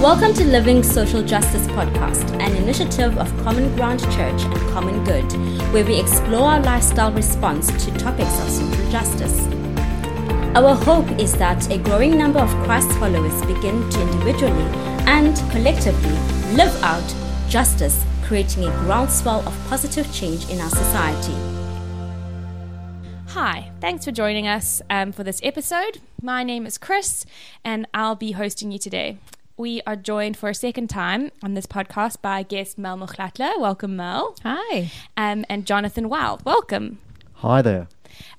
Welcome to Living Social Justice Podcast, an initiative of Common Ground Church and Common Good, where we explore our lifestyle response to topics of social justice. Our hope is that a growing number of Christ followers begin to individually and collectively live out justice, creating a groundswell of positive change in our society. Hi, thanks for joining us um, for this episode. My name is Chris, and I'll be hosting you today. We are joined for a second time on this podcast by guest Mel Mukhlatla. Welcome, Mel. Hi. Um, and Jonathan Wild. Welcome. Hi there.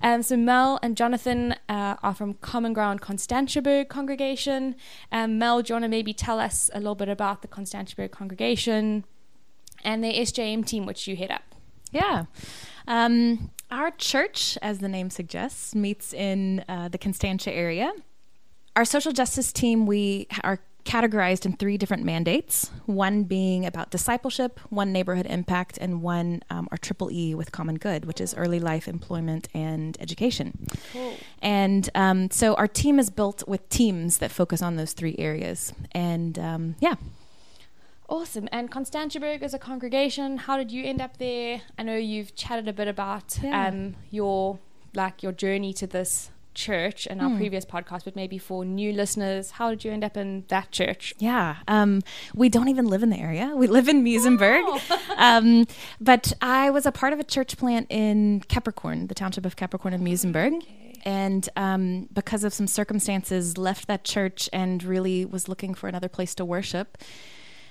Um, so Mel and Jonathan uh, are from Common Ground Constantiaberg congregation. Um, Mel, do you want to maybe tell us a little bit about the Constantiaberg congregation and the SJM team, which you head up? Yeah. Um, our church, as the name suggests, meets in uh, the Constantia area. Our social justice team, we are categorized in three different mandates one being about discipleship, one neighborhood impact, and one um, our triple E with common good, which is early life employment and education. Cool. And um, so our team is built with teams that focus on those three areas. And um, yeah. Awesome. And Constantiaberg is a congregation. How did you end up there? I know you've chatted a bit about Yeah. um, your like your journey to this church in our Hmm. previous podcast, but maybe for new listeners, how did you end up in that church? Yeah, um, we don't even live in the area. We live in Muizenberg. Oh. um, but I was a part of a church plant in Capricorn, the township of Capricorn in Muizenberg. And um, because of some circumstances, left that church and really was looking for another place to worship.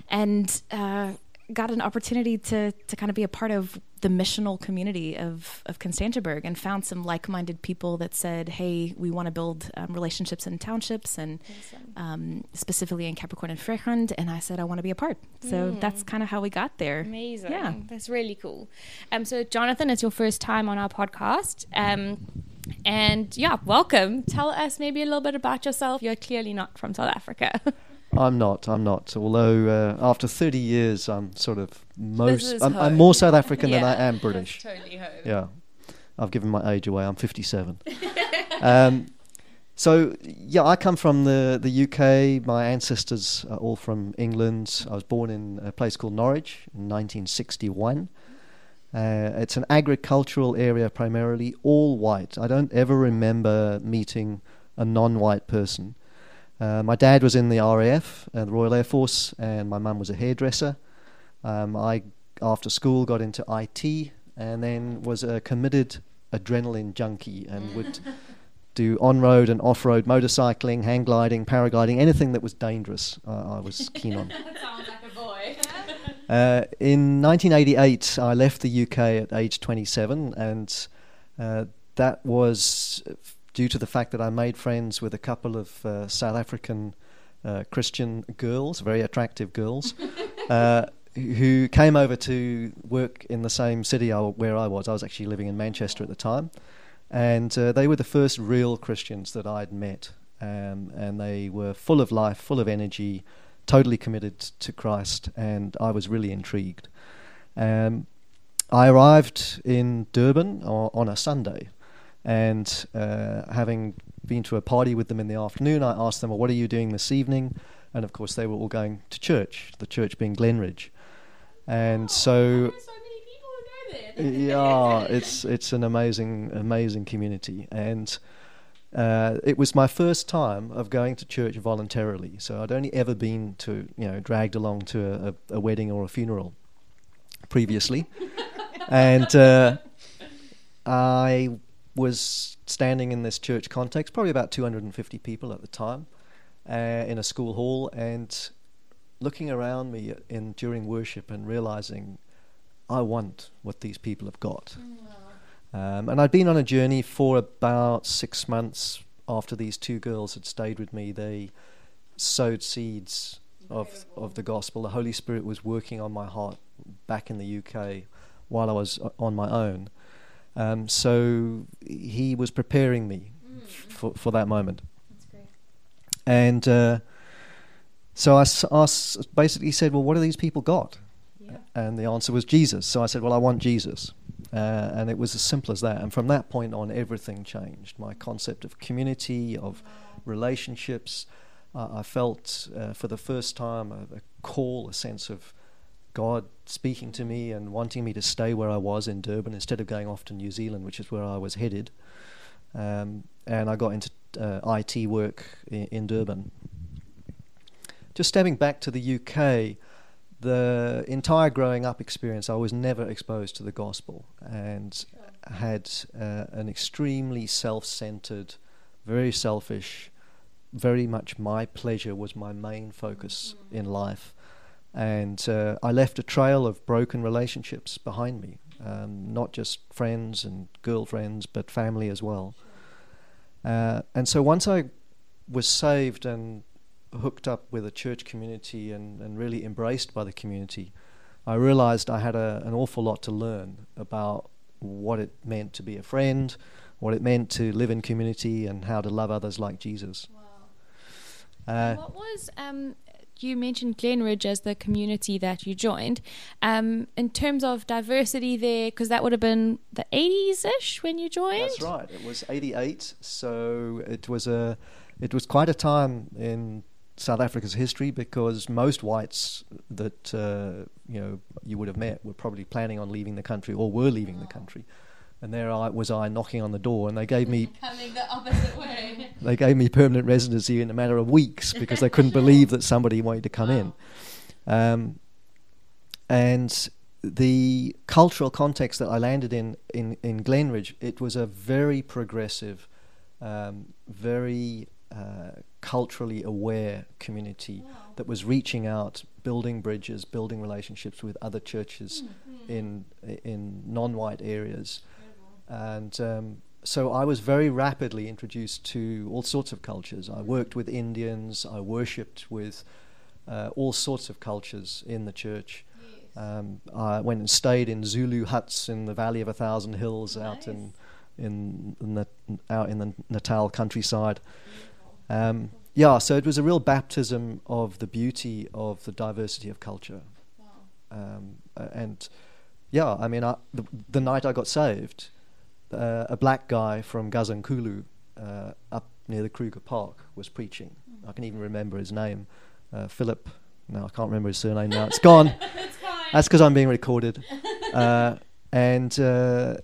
And uh, got an opportunity to, to kind of be a part of the missional community of, of Constantiaberg and found some like minded people that said, hey, we want to build um, relationships in townships and um, specifically in Capricorn and Vrygrond. And I said, I want to be a part. So Mm. that's kind of how we got there. Amazing. Yeah. That's really cool. Um, so, Jonathan, it's your first time on our podcast. Um, and yeah, welcome. Tell us maybe a little bit about yourself. You're clearly not from South Africa. I'm not. I'm not. Although uh, after 30 years, I'm sort of most. I'm, I'm more South African than I am British. totally home. Yeah, I've given my age away. I'm 57. um, so yeah, I come from the the UK. My ancestors are all from England. I was born in a place called Norwich in 1961. Uh, it's an agricultural area primarily, all white. I don't ever remember meeting a non-white person. Uh, my dad was in the RAF, uh, the Royal Air Force, and my mum was a hairdresser. Um, I, after school, got into IT and then was a committed adrenaline junkie and would do on-road and off-road motorcycling, hang gliding, paragliding, anything that was dangerous. Uh, I was keen on. Sounds like a boy. Uh, in 1988, I left the UK at age 27, and uh, that was due to the fact that I made friends with a couple of uh, South African uh, Christian girls, very attractive girls, uh, who came over to work in the same city I, where I was. I was actually living in Manchester at the time, and uh, they were the first real Christians that I'd met, um, and they were full of life, full of energy totally committed to Christ, and I was really intrigued. Um, I arrived in Durban on a Sunday, and uh, having been to a party with them in the afternoon, I asked them, well, "What are you doing this evening?" And of course, they were all going to church. The church being Glenridge, and so so many people who go there. yeah, it's it's an amazing amazing community, and uh, it was my first time of going to church voluntarily. So I'd only ever been to you know dragged along to a, a, a wedding or a funeral previously, and uh, I was standing in this church context, probably about 250 people at the time, uh, in a school hall, and looking around me in during worship and realizing I want what these people have got. Um, and I'd been on a journey for about six months after these two girls had stayed with me. They sowed seeds of, of the gospel. The Holy Spirit was working on my heart back in the UK while I was uh, on my own. Um, so he was preparing me for, for that moment. That's great. And uh, so I s- asked, basically said, Well, what do these people got? Yeah. And the answer was Jesus. So I said, Well, I want Jesus. Uh, and it was as simple as that. And from that point on, everything changed. My concept of community, of relationships, I, I felt uh, for the first time a, a, call, a sense of God speaking to me and wanting me to stay where I was in Durban instead of going off to New Zealand, which is where I was headed. Um, and I got into uh, IT work in, in Durban. Just stepping back to the UK, the entire growing up experience, I was never exposed to the gospel and had uh, an extremely self centered, very selfish, very much my pleasure was my main focus mm-hmm. in life. And uh, I left a trail of broken relationships behind me, um, not just friends and girlfriends, but family as well. Uh, and so once I was saved and hooked up with a church community and, and really embraced by the community, I realized I had a, an awful lot to learn about what it meant to be a friend, what it meant to live in community, and how to love others like Jesus. Wow. Uh, what was um, you mentioned Glenridge as the community that you joined. Um, in terms of diversity there, because that would have been the 80s ish when you joined? That's right. It was 88. So it was, a, it was quite a time in South Africa's history because most whites that uh, you know you would have met were probably planning on leaving the country or were leaving the country and there I was I knocking on the door, and they gave me coming the opposite way. they gave me permanent residency in a matter of weeks because they couldn't believe that somebody wanted to come wow. in. Um, and the cultural context that I landed in in in Glenridge, it was a very progressive, um, very uh, culturally aware community wow. that was reaching out, building bridges, building relationships with other churches mm-hmm. in in non-white areas. And um, so I was very rapidly introduced to all sorts of cultures. I worked with Indians, I worshipped with uh, all sorts of cultures in the church. Um, I went and stayed in Zulu huts in the Valley of a Thousand Hills nice. out in in, in the out in the Natal countryside. Um, yeah, so it was a real baptism of the beauty of the diversity of culture. Wow. Um, and yeah, I mean, I, the, the night I got saved, uh, a black guy from Gazankulu uh, up near the Kruger Park was preaching. I can even remember his name, uh, Philip. No, I can't remember his surname now. It's gone. That's because I'm being recorded. Uh, and uh,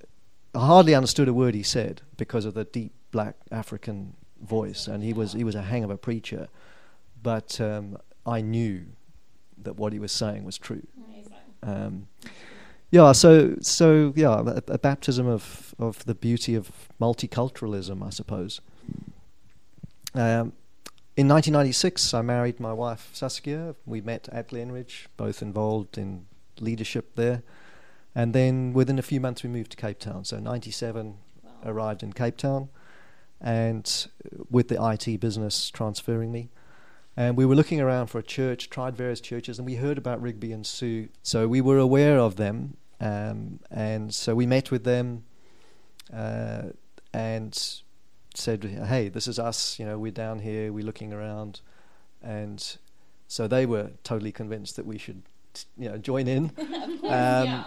I hardly understood a word he said because of the deep black African voice, and he was he was a hang of a preacher. But um, I knew that what he was saying was true. Um, yeah, so so yeah, a, a, baptism of of the beauty of multiculturalism, I suppose. Um, in 1996, I married my wife Saskia. We met at Glenridge, both involved in leadership there, and then within a few months we moved to Cape Town. So 97 wow. arrived in Cape Town, and with the IT business transferring me. And we were looking around for a church, tried various churches, and we heard about Rigby and Sue. So we were aware of them um, and so we met with them uh, and said, "Hey, this is us. You know, we're down here. We're looking around." And so they were totally convinced that we should, you know, join in. um, yeah,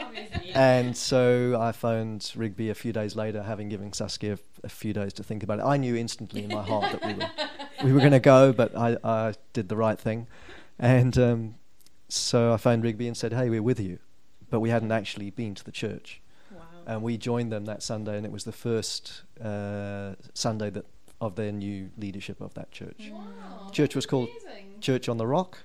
and so I phoned Rigby a few days later, having given Saskia a few days to think about it. I knew instantly in my heart that we were we were going to go, but I, I did the right thing. And um, so I phoned Rigby and said, "Hey, we're with you." But we hadn't actually been to the church. Wow. And we joined them that Sunday, and it was the first uh, Sunday that of their new leadership of that church. Wow. Church was called Amazing. Church on the Rock,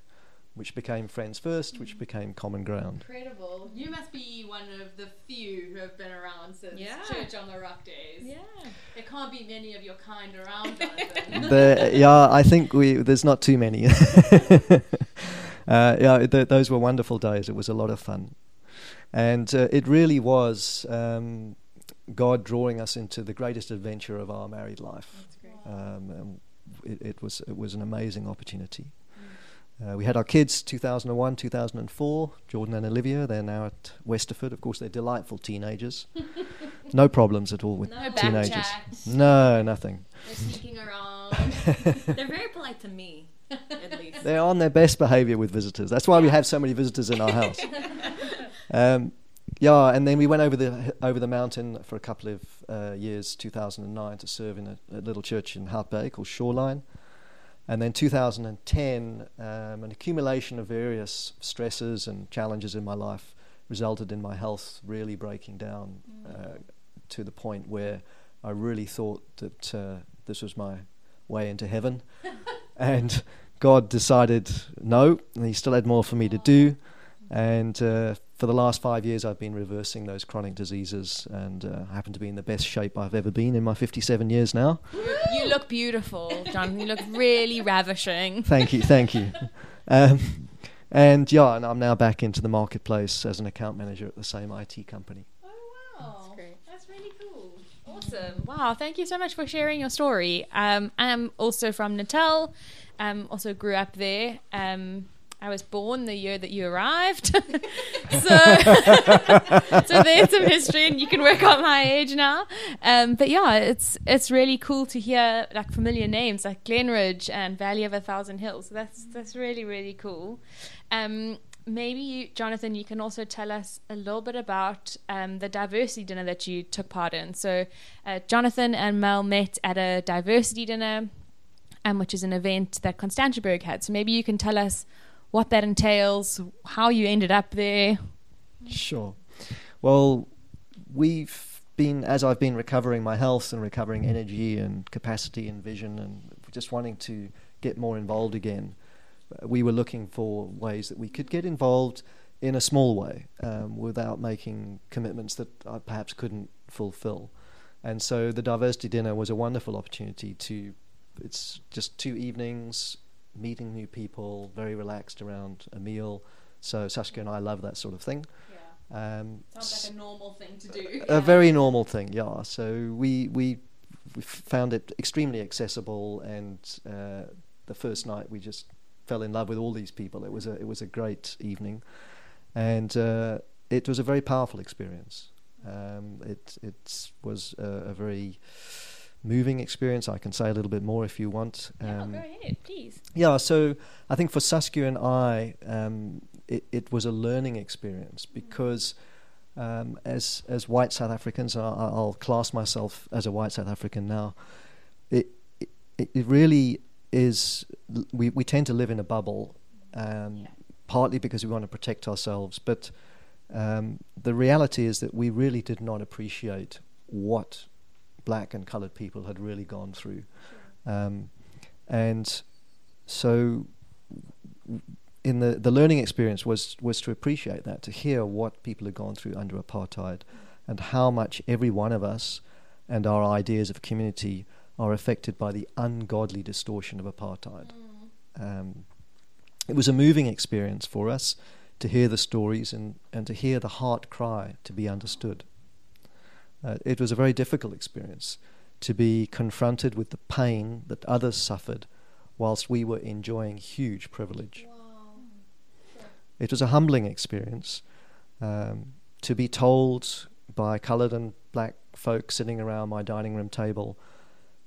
which became Friends First, which became Common Ground. Incredible. You must be one of the few who have been around since yeah. Church on the Rock days. Yeah. There can't be many of your kind around, the, yeah, I think we there's not too many. uh, yeah, th- those were wonderful days. It was a lot of fun. And uh, it really was um, God drawing us into the greatest adventure of our married life. Um, it, it, was it was an amazing opportunity. Mm. Uh, we had our kids 2001, 2004, Jordan and Olivia. They're now at Westerford. Of course, they're delightful teenagers. no problems at all with no teenagers. No, nothing. They're sneaking around. they're very polite to me, at least. They're on their best behavior with visitors. That's why we have so many visitors in our house. Um, yeah, and then we went over the over the mountain for a couple of uh, years, 2009, to serve in a, a, little church in Hout Bay called Shoreline. And then 2010, um, an accumulation of various stresses and challenges in my life resulted in my health really breaking down uh, to the point where I really thought that uh, this was my way into heaven. and God decided no, and He still had more for me to do. And uh, for the last five years, I've been reversing those chronic diseases, and uh, I happen to be in the best shape I've ever been in my 57 years now. You look beautiful, John. You look really ravishing. Thank you, thank you. Um, and yeah, and I'm now back into the marketplace as an account manager at the same IT company. Oh wow, that's great. That's really cool. Awesome. Wow, thank you so much for sharing your story. Um, I'm also from Natal. Um, also grew up there. Um, I was born the year that you arrived. so, so there's some history, and you can work out my age now. Um, but yeah, it's it's really cool to hear like familiar names like Glenridge and Valley of a Thousand Hills. That's that's really really cool. Um, maybe you, Jonathan, you can also tell us a little bit about um, the diversity dinner that you took part in. So, uh, Jonathan and Mel met at a diversity dinner, um, which is an event that Constantiaberg had. So, maybe you can tell us what that entails, how you ended up there. Sure. Well, we've been, as I've been recovering my health and recovering energy and capacity and vision and just wanting to get more involved again, we were looking for ways that we could get involved in a small way um, without making commitments that I perhaps couldn't fulfill. And so the diversity dinner was a wonderful opportunity to, it's just two evenings meeting new people, very relaxed around a meal. So Saskia and I love that sort of thing. Yeah. Um, Sounds like a normal thing to do. A, very normal thing, yeah. So we we, we found it extremely accessible, and uh, the first night we just fell in love with all these people. It was a it was a great evening, and uh, it was a very powerful experience. Um, it it was a, a very moving experience. I can say a little bit more if you want. Um, yeah, go ahead, please. Yeah, so I think for Saskia and I, um, it, it, was a learning experience because um, as as white South Africans, I'll, I'll, class myself as a white South African now. It it, it really is. We we tend to live in a bubble, um, yeah. partly because we want to protect ourselves, but. Um, the reality is that we really did not appreciate what black and coloured people had really gone through. Um, and so in the, the learning experience was, was to appreciate that, to hear what people had gone through under apartheid and how much every one of us and our ideas of community are affected by the ungodly distortion of apartheid. Mm. Um, it was a moving experience for us to hear the stories and, and to hear the heart cry to be understood. Uh, it was a very difficult experience to be confronted with the pain that others suffered whilst we were enjoying huge privilege. Wow. It was a humbling experience um, to be told by coloured and black folk sitting around my dining room table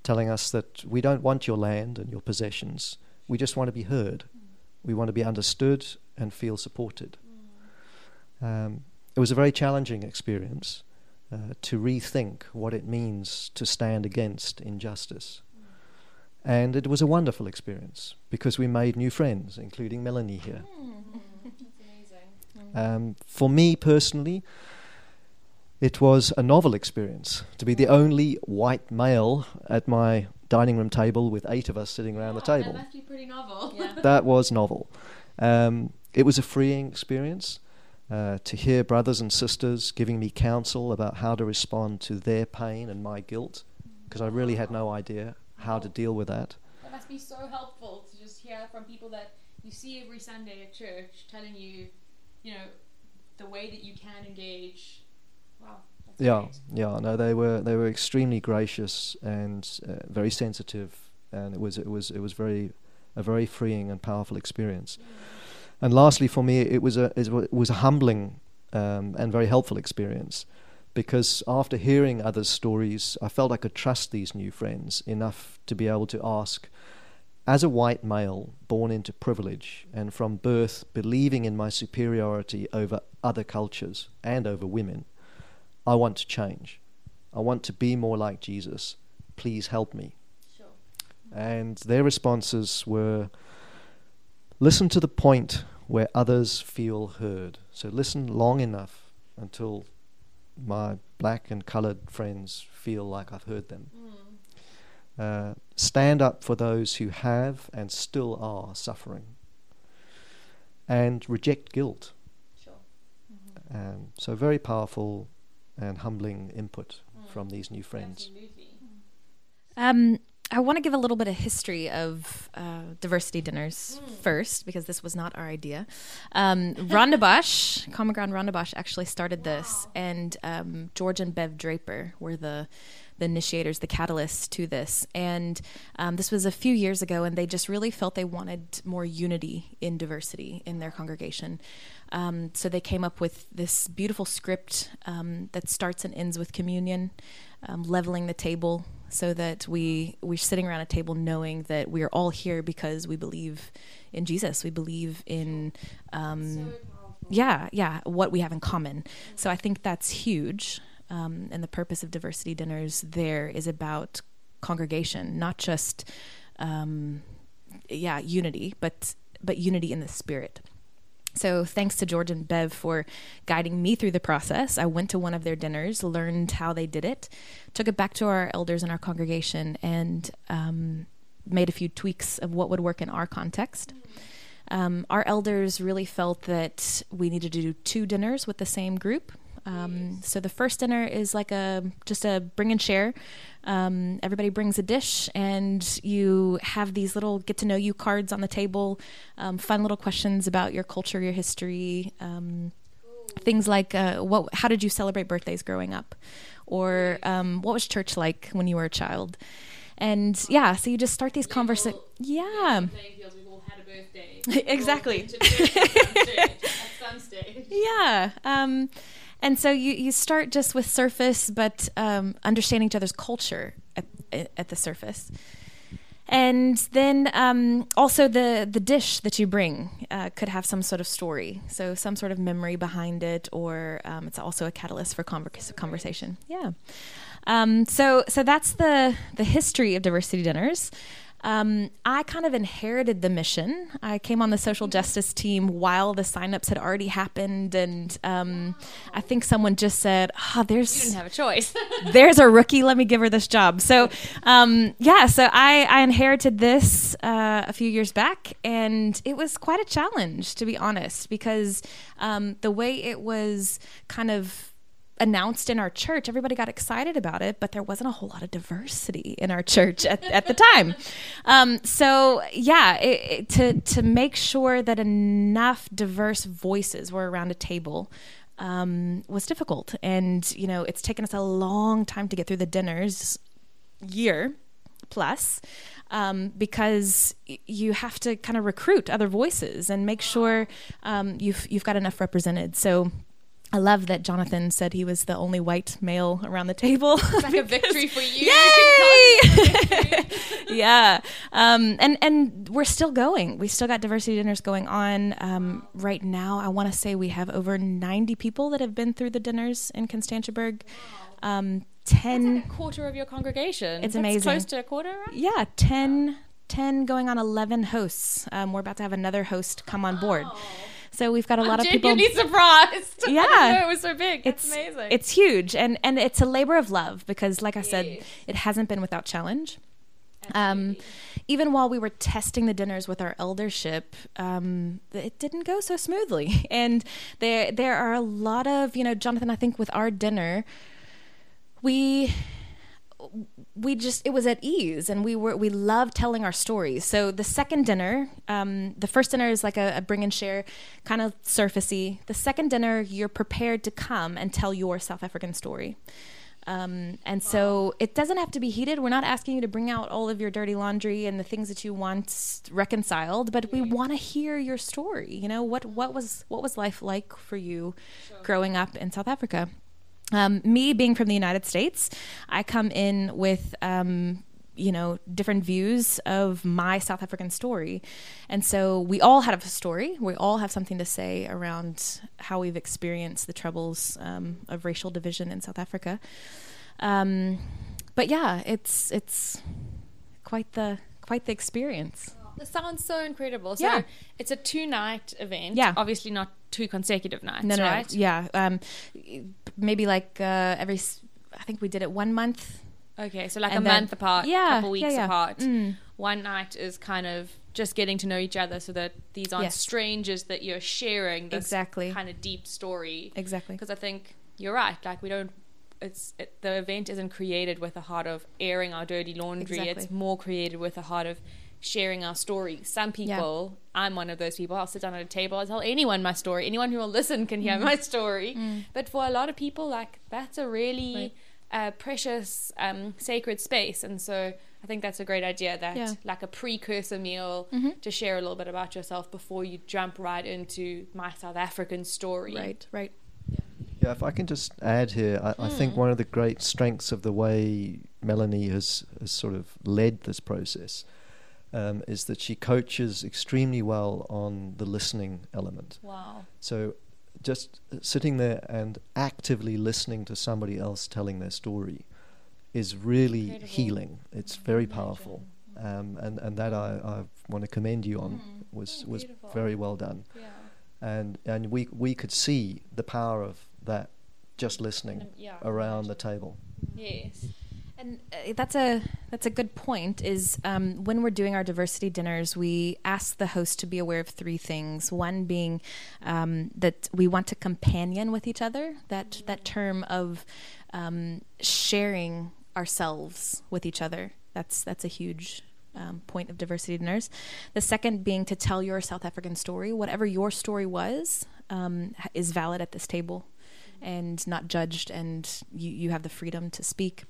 telling us that we don't want your land and your possessions, we just want to be heard. We want to be understood and feel supported. Mm. Um, it was a very challenging experience uh, to rethink what it means to stand against injustice. And it was a wonderful experience because we made new friends, including Melanie here. Um, for me personally, it was a novel experience to be the only white male at my dining room table with eight of us sitting around the table. That must be pretty novel. Yeah. that was novel. Um, it was a freeing experience uh, to hear brothers and sisters giving me counsel about how to respond to their pain and my guilt, because I really had no idea how to deal with that. That must be so helpful to just hear from people that you see every Sunday at church telling you, you know, the way that you can engage. Wow. Yeah, great. yeah. No, they were they were extremely gracious and uh, very sensitive, and it was it was it was very a very freeing and powerful experience. Mm. And lastly, for me, it was a it was a humbling um, and very helpful experience because after hearing others' stories, I felt I could trust these new friends enough to be able to ask, as a white male born into privilege and from birth believing in my superiority over other cultures and over women, I want to change. I want to be more like Jesus. Please help me. Sure. And their responses were listen to the point where others feel heard. So listen long enough until my black and coloured friends feel like I've heard them. Uh, stand up for those who have and still are suffering. And reject guilt. Sure. Um, so very powerful and humbling input Mm. from these new friends. Absolutely. Um, I want to give a little bit of history of uh, diversity dinners Mm. first because this was not our idea. Um, Rondebosch, Common Ground Rondebosch, actually started this, and um, George and Bev Draper were the the initiators, the catalysts to this. And um, this was a few years ago, and they just really felt they wanted more unity in diversity in their congregation. Um, so they came up with this beautiful script um, that starts and ends with communion, um, leveling the table, so that we we're sitting around a table knowing that we are all here because we believe in Jesus. We believe in. Um, yeah, yeah, what we have in common. So I think that's huge. Um, and the purpose of diversity dinners there is about congregation, not just, um, yeah, unity, but but unity in the spirit. So thanks to George and Bev for guiding me through the process. I went to one of their dinners, learned how they did it, took it back to our elders in our congregation, and um, made a few tweaks of what would work in our context. Um, our elders really felt that we needed to do two dinners with the same group. Um, so the first dinner is like a just a bring and share. Um, everybody brings a dish, and you have these little get to know you cards on the table, um, fun little questions about your culture, your history, um, things like uh, what, how did you celebrate birthdays growing up, or um, what was church like when you were a child, and yeah, so you just start these conversations. Yeah, Playing fields, we've all had a birthday. Exactly. We've all been to church at some stage- at some stage. yeah. Um, and so you, you start just with surface, but um, understanding each other's culture at, at the surface. And then um, also the, the dish that you bring uh, could have some sort of story, so some sort of memory behind it, or um, it's also a catalyst for conver- conversation. Yeah. Um, so so that's the the history of diversity dinners. Um, I kind of inherited the mission. I came on the social justice team while the signups had already happened, and um, I think someone just said, "Ah, You there's didn't have a choice. there's a rookie. Let me give her this job." So, um, yeah, so I, I inherited this uh, a few years back, and it was quite a challenge, to be honest, because um, the way it was kind of announced in our church, everybody got excited about it, but there wasn't a whole lot of diversity in our church at, at the time. Um, so yeah, it, it, to to make sure that enough diverse voices were around a table um, was difficult, and you know it's taken us a long time to get through the dinners, year plus. Um, because you have to kind of recruit other voices and make sure um, you've you've got enough represented. So I love that Jonathan said he was the only white male around the table. It's like a victory for you. Yay! yeah, um, and and we're still going. We still got diversity dinners going on um, right now. I want to say we have over ninety people that have been through the dinners in Constantiaberg. Um, Ten, a quarter of your congregation. It's That's amazing. Close to a quarter, right? yeah, 10, 10 going on eleven hosts. Um, we're about to have another host come on board, so we've got a lot I'm of people. surprised. I Yeah. didn't know it was so big. That's it's amazing. It's huge, and and it's a labor of love because, like I said, Yes. it hasn't been without challenge. Um, even while we were testing the dinners with our eldership, um, it didn't go so smoothly, and there there are a lot of you know, Jonathan. I think with our dinner, we we just it was at ease and we were we love telling our stories. So the second dinner um, the first dinner is like a, a bring and share kind of surfacey. The second dinner you're prepared to come and tell your south african story. Um, and so it doesn't have to be heated. We're not asking you to bring out all of your dirty laundry and the things that you want reconciled but we want to hear your story you know? What what was what was life like for you growing up in south africa um, me being from the United States, I come in with um, you know different views of my South African story, and so we all have a story. We all have something to say around how we've experienced the troubles um, of racial division in South Africa. Um, but yeah, it's it's quite the quite the experience. This sounds so incredible. So Yeah. it's a two night event. Yeah. Obviously not two consecutive nights, No, no, no. right? Yeah, um, maybe like uh, every. I think we did it one month. Okay, so like And a then- month apart, Yeah, couple weeks yeah. apart. Mm. One night is kind of just getting to know each other so that these aren't Yes. strangers that you're sharing this Exactly. kind of deep story. Exactly. Because I think you're right. Like we don't. It's it, the event isn't created with a heart of airing our dirty laundry. It's more created with a heart of sharing our story. Some Yeah. people, I'm one of those people. I'll sit down at a table. I'll tell anyone my story. Anyone who will listen can Mm. hear my story. But for a lot of people, like that's a really Right. uh, precious, um, sacred space. And so I think that's a great idea. That Yeah. like a precursor meal Mhm. to share a little bit about yourself before you jump right into my South African story. Right, right. Yeah, if I can just add here, I, I think one of the great strengths of the way Melanie has, has sort of led this process um, is that she coaches extremely well on the listening element. Wow. So just sitting there and actively listening to somebody else telling their story is really Incredible. healing. It's very powerful. Um, and, and that I, I want to commend you on was, Oh, was beautiful. very well done. Yeah. And, and we, we could see the power of that just listening yeah, around the table. Yes. And uh, that's a that's a good point. Is um, when we're doing our diversity dinners, we ask the host to be aware of three things. One being um, that we want to companion with each other. That that term of um, sharing ourselves with each other. That's that's a huge um, point of diversity dinners. The second being to tell your South African story, whatever your story was, um, is valid at this table, and not judged, and you you have the freedom to speak.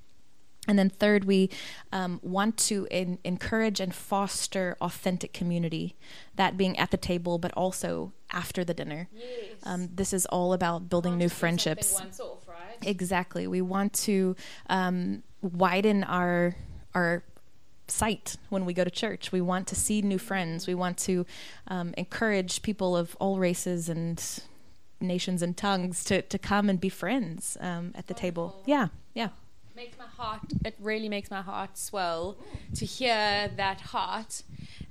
And then third, we um, want to in, encourage and foster authentic community, that being at the table, but also after the dinner. Yes. Um, this is all about building new friendships. Off, right? Exactly. We want to um, widen our our sight when we go to church. We want to see new friends. We want to um, encourage people of all races and nations and tongues to, to come and be friends um, at the table. Yeah, yeah. Makes my heart it really makes my heart swell to hear that heart.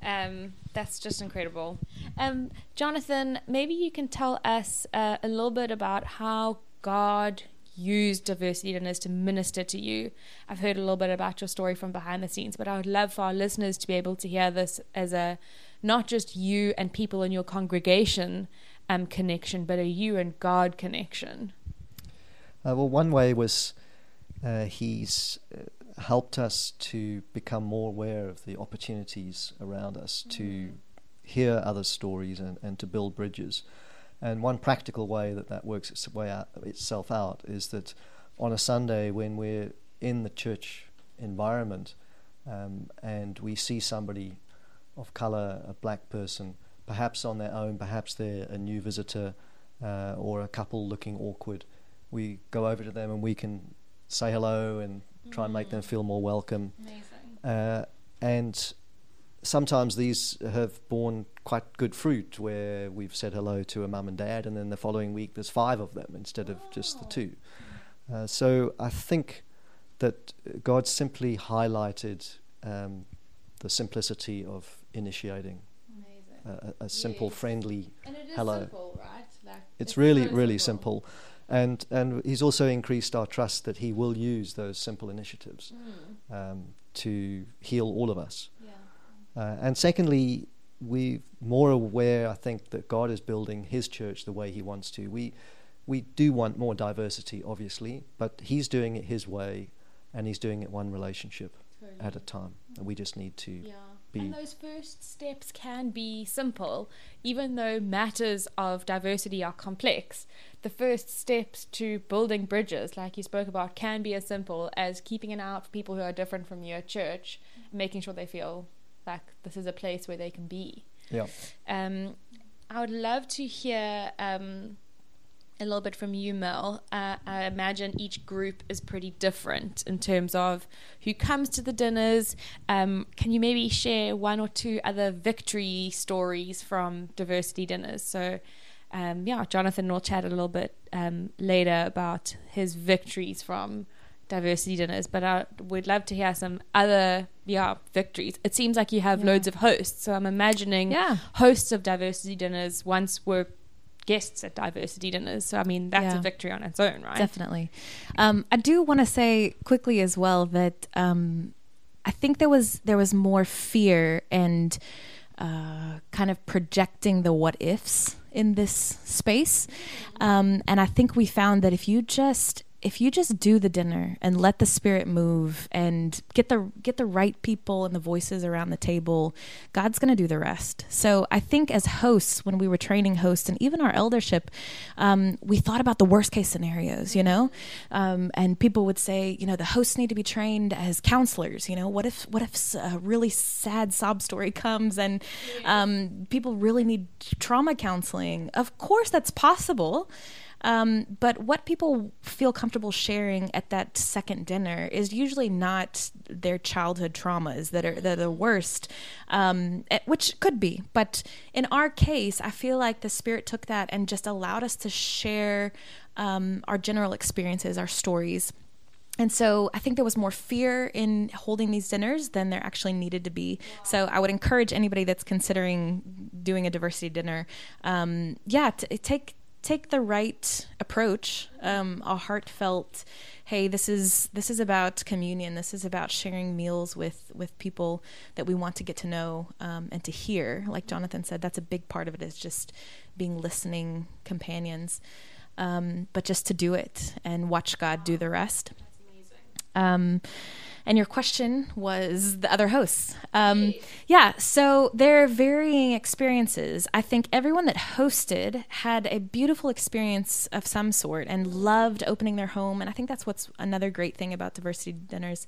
Um, that's just incredible. Um, jonathan maybe you can tell us uh, a little bit about how god used diversity dinners to minister to you. I've heard a little bit about your story from behind the scenes but i would love for our listeners to be able to hear this as a not just you and people in your congregation um, connection but a you and god connection. Uh, well, one way was uh, he's uh, helped us to become more aware of the opportunities around us to hear other stories and, and to build bridges. And one practical way that that works its way out, itself out is that on a Sunday when we're in the church environment um, and we see somebody of color, a black person, perhaps on their own, perhaps they're a new visitor uh, or a couple looking awkward, we go over to them and we can say hello and try and make them feel more welcome. amazing Uh, and sometimes these have borne quite good fruit where we've said hello to a mum and dad, and then the following week there's five of them instead of just the two. Uh, so I think that God simply highlighted um, the simplicity of initiating amazing a, a- simple, Yes. friendly And it is Hello. simple, right? Like, it's really so really simple and and he's also increased our trust that he will use those simple initiatives Mm, um, to heal all of us. Yeah. uh, and secondly we're more aware i think that god is building his church the way he wants to. We we do want more diversity obviously but he's doing it his way and he's doing it one relationship at a time. And we just need to Yeah. Be- And those first steps can be simple, even though matters of diversity are complex. The first steps to building bridges, like you spoke about, can be as simple as keeping an eye out for people who are different from your church, and making sure they feel like this is a place where they can be. yeah Um, I would love to hear um, a little bit from you, Mel. Uh, I imagine each group is pretty different in terms of who comes to the dinners. Um, can you maybe share one or two other victory stories from diversity dinners? So, um, yeah, Jonathan will chat a little bit um, later about his victories from diversity dinners, but I would love to hear some other yeah victories. It seems like you have Yeah. loads of hosts, so I'm imagining Yeah. hosts of diversity dinners once were guests at diversity dinners. So I mean that's Yeah. a victory on its own, right? Definitely. Um, I do want to say quickly as well that um, I think there was there was more fear and uh, kind of projecting the what ifs in this space, um, and I think we found that if you just if you just do the dinner and let the spirit move and get the get the right people and the voices around the table god's going to do the rest. So i think as hosts when we were training hosts and even our eldership um, we thought about the worst case scenarios you know? Um, and people would say you know the hosts need to be trained as counselors you know? What if what if a really sad sob story comes and um, people really need trauma counseling? Of course that's possible um, but what people feel comfortable sharing at that second dinner is usually not their childhood traumas that are that are the worst, um, which could be. But in our case, I feel like the spirit took that and just allowed us to share um, our general experiences, our stories. And so I think there was more fear in holding these dinners than there actually needed to be. So I would encourage anybody that's considering doing a diversity dinner, um, yeah, to take take the right approach, um, a heartfelt. Hey, this is this is about communion. This is about sharing meals with with people that we want to get to know um, and to hear. Like Jonathan said, that's a big part of it. Is just being listening companions, um, but just to do it and watch God do the rest. Um, and your question was the other hosts. Um, yeah, so they're varying experiences. I think everyone that hosted had a beautiful experience of some sort and loved opening their home. And I think that's what's another great thing about diversity dinners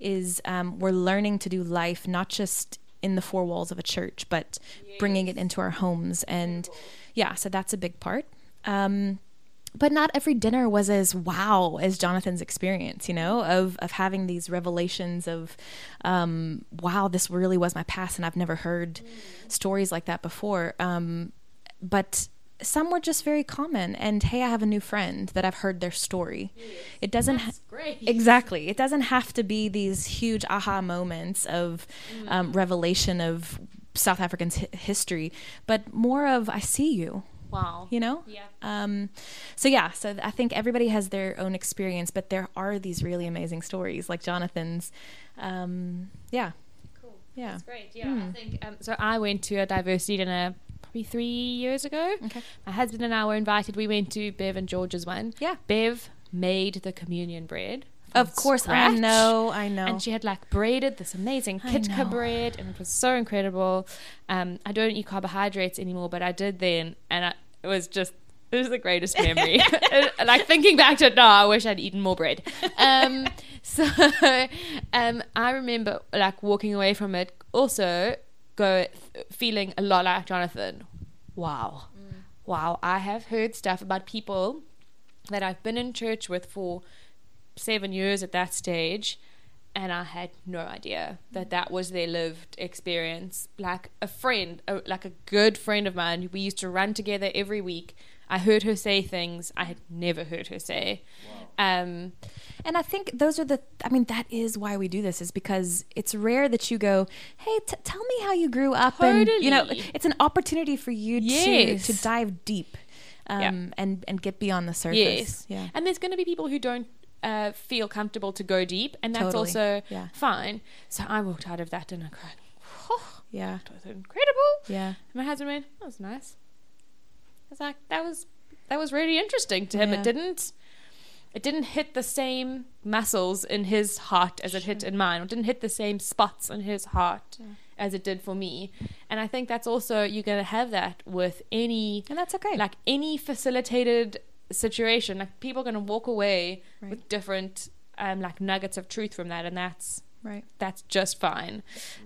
is um, we're learning to do life not just in the four walls of a church, but bringing it into our homes. And yeah, so that's a big part. Um, but not every dinner was as wow as Jonathan's experience, you know, of of having these revelations of, um, wow, this really was my past, and I've never heard stories like that before. Um, but some were just very common, and hey, I have a new friend that I've heard their story. It doesn't ha- great. exactly. It doesn't have to be these huge aha moments of um, revelation of South African's hi- history, but more of I see you Wow. you know Yeah. um so yeah so i think everybody has their own experience but there are these really amazing stories like jonathan's um yeah Cool. yeah That's great. Yeah, I think um, so. I went to a diversity dinner probably three years ago. Okay. My husband and I were invited. We went to Bev and George's one. Yeah. Bev made the communion bread. Of course i know i know And she had like braided this amazing kitke bread, and it was so incredible. Um, I don't eat carbohydrates anymore, but I did then, and I, it was just it was the greatest memory. like thinking back to it now, I wish I'd eaten more bread. Um, so um, I remember like walking away from it, also go feeling a lot like Jonathan. Wow, wow! I have heard stuff about people that I've been in church with for seven years at that stage and I had no idea that that was their lived experience. Like a friend, a, like a good friend of mine, we used to run together every week. I heard her say things I had never heard her say. Um, and i think those are the i mean that is why we do this is because it's rare that you go hey t- tell me how you grew up and you know it's an opportunity for you Yes. to to dive deep um, Yeah. and and get beyond the surface yes, yeah and there's going to be people who don't uh, feel comfortable to go deep, and that's Totally. also Yeah. fine. So I walked out of that dinner crying. Oh, yeah that was incredible. yeah My husband went, "That was nice." I was like, "That was that was really interesting to him. Yeah. It didn't it didn't hit the same muscles in his heart as it hit in mine. It didn't hit the same spots in his heart as it did for me. And I think that's also you're going to have that with any and that's okay like any facilitated situation. Like people are going to walk away Right. with different um, like nuggets of truth from that, and that's right that's just fine.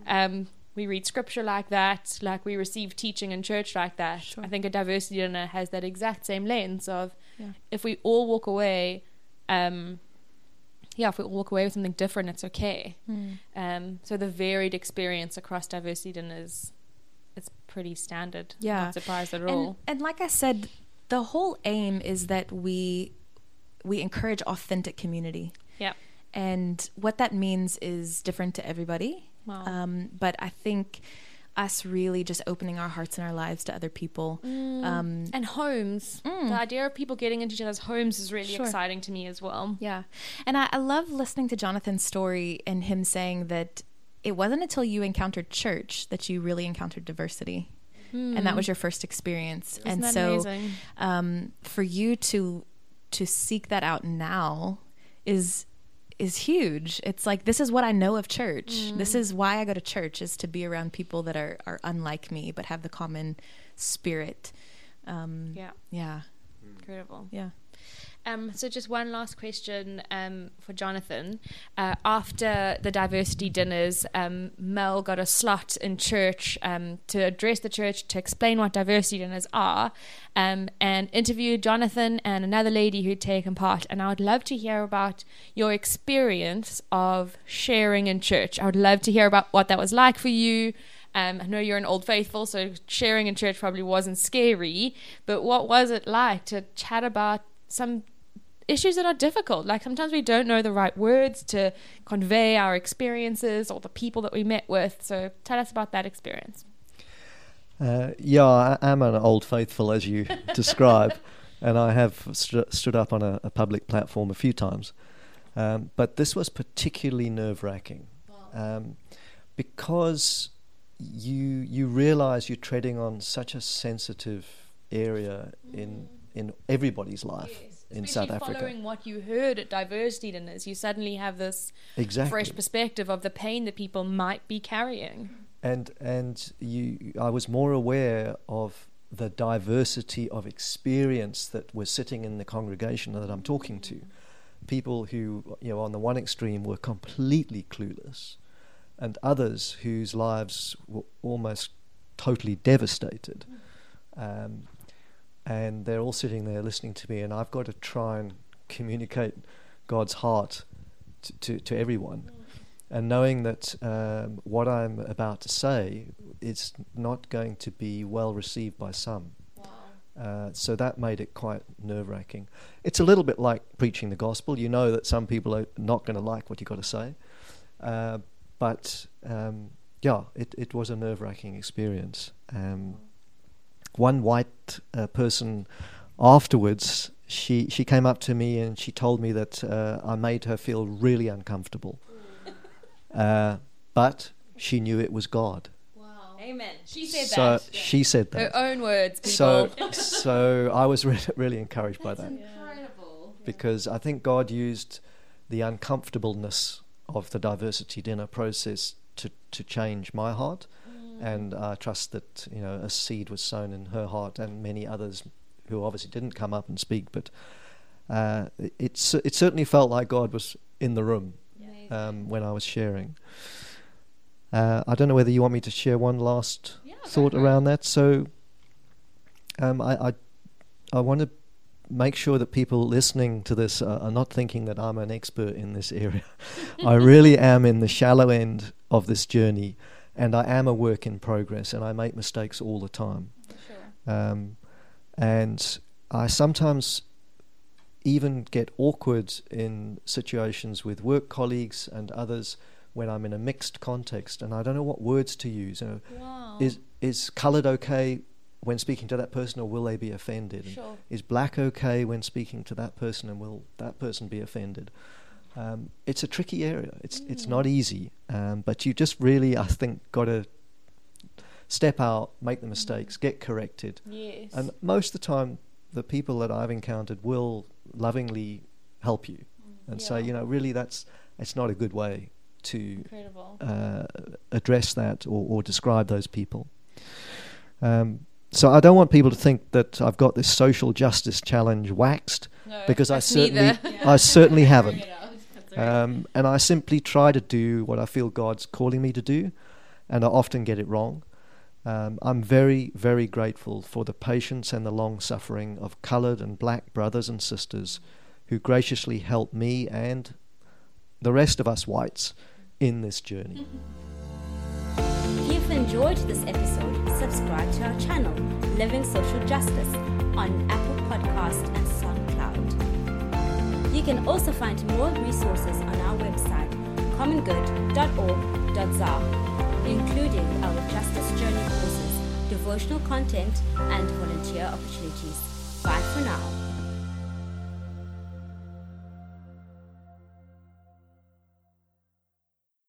Um, we read scripture like that, like we receive teaching in church like that. Sure. I think a diversity dinner has that exact same lens of Yeah. if we all walk away, um, yeah, if we all walk away with something different, it's okay. Hmm. Um, so the varied experience across diversity dinners, it's pretty standard. Yeah. not surprised at and, all. and like I said, the whole aim is that we we encourage authentic community. Yep. and what that means is different to everybody. Wow. Um, but I think us really just opening our hearts and our lives to other people. Um, and homes. The idea of people getting into each other's homes is really Sure. exciting to me as well. Yeah. And I, I love listening to Jonathan's story and him saying that it wasn't until you encountered church that you really encountered diversity. And that was your first experience. Isn't and so um, for you to to seek that out now is is huge. It's like this is what I know of church. This is why I go to church is to be around people that are are unlike me but have the common spirit. Um, Yeah, yeah. incredible. Yeah. Um, so just one last question um, for Jonathan. Uh, after the diversity dinners, um, Mel got a slot in church um, to address the church to explain what diversity dinners are, um, and interviewed Jonathan and another lady who'd taken part. And I would love to hear about your experience of sharing in church. I would love to hear about what that was like for you. Um, I know you're an old faithful, so sharing in church probably wasn't scary. But what was it like to chat about some issues that are difficult? Like sometimes we don't know the right words to convey our experiences or the people that we met with. So tell us about that experience. Uh, yeah, I am an old faithful, as you describe, and I have stu- stood up on a, a public platform a few times. Um, but this was particularly nerve wracking um, because you you realize you're treading on such a sensitive area in in everybody's life in South Africa. following what you heard at diversity dinners, you suddenly have this Exactly. fresh perspective of the pain that people might be carrying. and and you I was more aware of the diversity of experience that was sitting in the congregation that I'm talking to people who you know on the one extreme were completely clueless and others whose lives were almost totally devastated um, and they're all sitting there listening to me and I've got to try and communicate God's heart to, to, to everyone and knowing that um, what I'm about to say is not going to be well received by some. Uh, so that made it quite nerve wracking. It's a little bit like preaching the gospel. You know that some people are not going to like what you've got to say. Uh, but um, yeah, it, it was a nerve wracking experience. Um, one white uh, person afterwards, she, she came up to me and she told me that uh, I made her feel really uncomfortable. Uh, but she knew it was God. Wow. Amen. She said so that. she said that. Her own words, people. So so I was really, really encouraged by that Incredible. because I think God used the uncomfortableness of the diversity dinner process to to change my heart, and I trust that you know a seed was sown in her heart and many others who obviously didn't come up and speak, but uh, it it certainly felt like God was in the room um, when I was sharing. Uh, I don't know whether you want me to share one last Yeah, thought around that. So, um, I, I, I want to make sure that people listening to this are, are not thinking that I'm an expert in this area. I really am in the shallow end of this journey, and I am a work in progress, and I make mistakes all the time. Um, and I sometimes even get awkward in situations with work colleagues and others when I'm in a mixed context, and I don't know what words to use. You know, Wow. is is coloured okay when speaking to that person, or will they be offended? Sure. Is black okay when speaking to that person, and will that person be offended? Um, it's a tricky area. It's it's not easy, um, but you just really, I think, got to step out, make the mistakes, get corrected, Yes. and most of the time, the people that I've encountered will lovingly help you and say, you know, really, that's it's not a good way to uh, address that or, or describe those people. Um, so I don't want people to think that I've got this social justice challenge waxed No, because I certainly. I certainly haven't. Um, and I simply try to do what I feel God's calling me to do, and I often get it wrong. Um, I'm very, very grateful for the patience and the long suffering of coloured and black brothers and sisters who graciously help me and the rest of us whites in this journey. If you've enjoyed this episode, subscribe to our channel, Living Social Justice, on Apple Podcast and SoundCloud. You can also find more resources on our website, commongood.org.za, including our Justice Journey courses, devotional content, and volunteer opportunities. Bye for now.